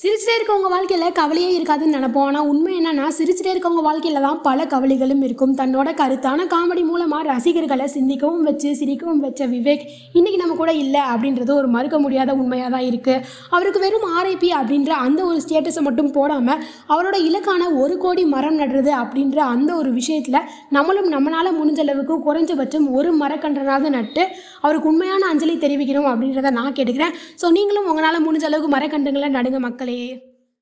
சிரிச்சிட்டே இருக்கவங்க வாழ்க்கையில் கவலையே இருக்காதுன்னு நினைப்போம். ஆனால் உண்மை என்னன்னா சிரிச்சிட்டே இருக்கவங்க வாழ்க்கையில் தான் பல கவலைகளும் இருக்கும். தன்னோட கருத்தான காமெடி மூலமாக ரசிகர்களை சிந்திக்கவும் வச்சு சிரிக்கவும் வச்ச விவேக் இன்னைக்கு நம்ம கூட இல்லை அப்படின்றது ஒரு மறுக்க முடியாத உண்மையாக தான் இருக்குது அவருக்கு வெறும் ஆர்ஐபி அப்படின்ற அந்த ஒரு ஸ்டேட்டஸை மட்டும் போடாமல் அவரோட இலக்கான ஒரு கோடி மரம் நடுறது அப்படின்ற அந்த ஒரு விஷயத்தில் நம்மளும் நம்மளால் முடிஞ்ச அளவுக்கு குறைஞ்சபட்சம் ஒரு மரக்கன்றனாவது நட்டு அவருக்கு உண்மையான அஞ்சலி தெரிவிக்கணும் அப்படின்றத நான் கேட்டுக்கிறேன். ஸோ நீங்களும் உங்களால் முடிஞ்ச அளவுக்கு மரக்கன்றுங்களை நடுங்க மக்களே.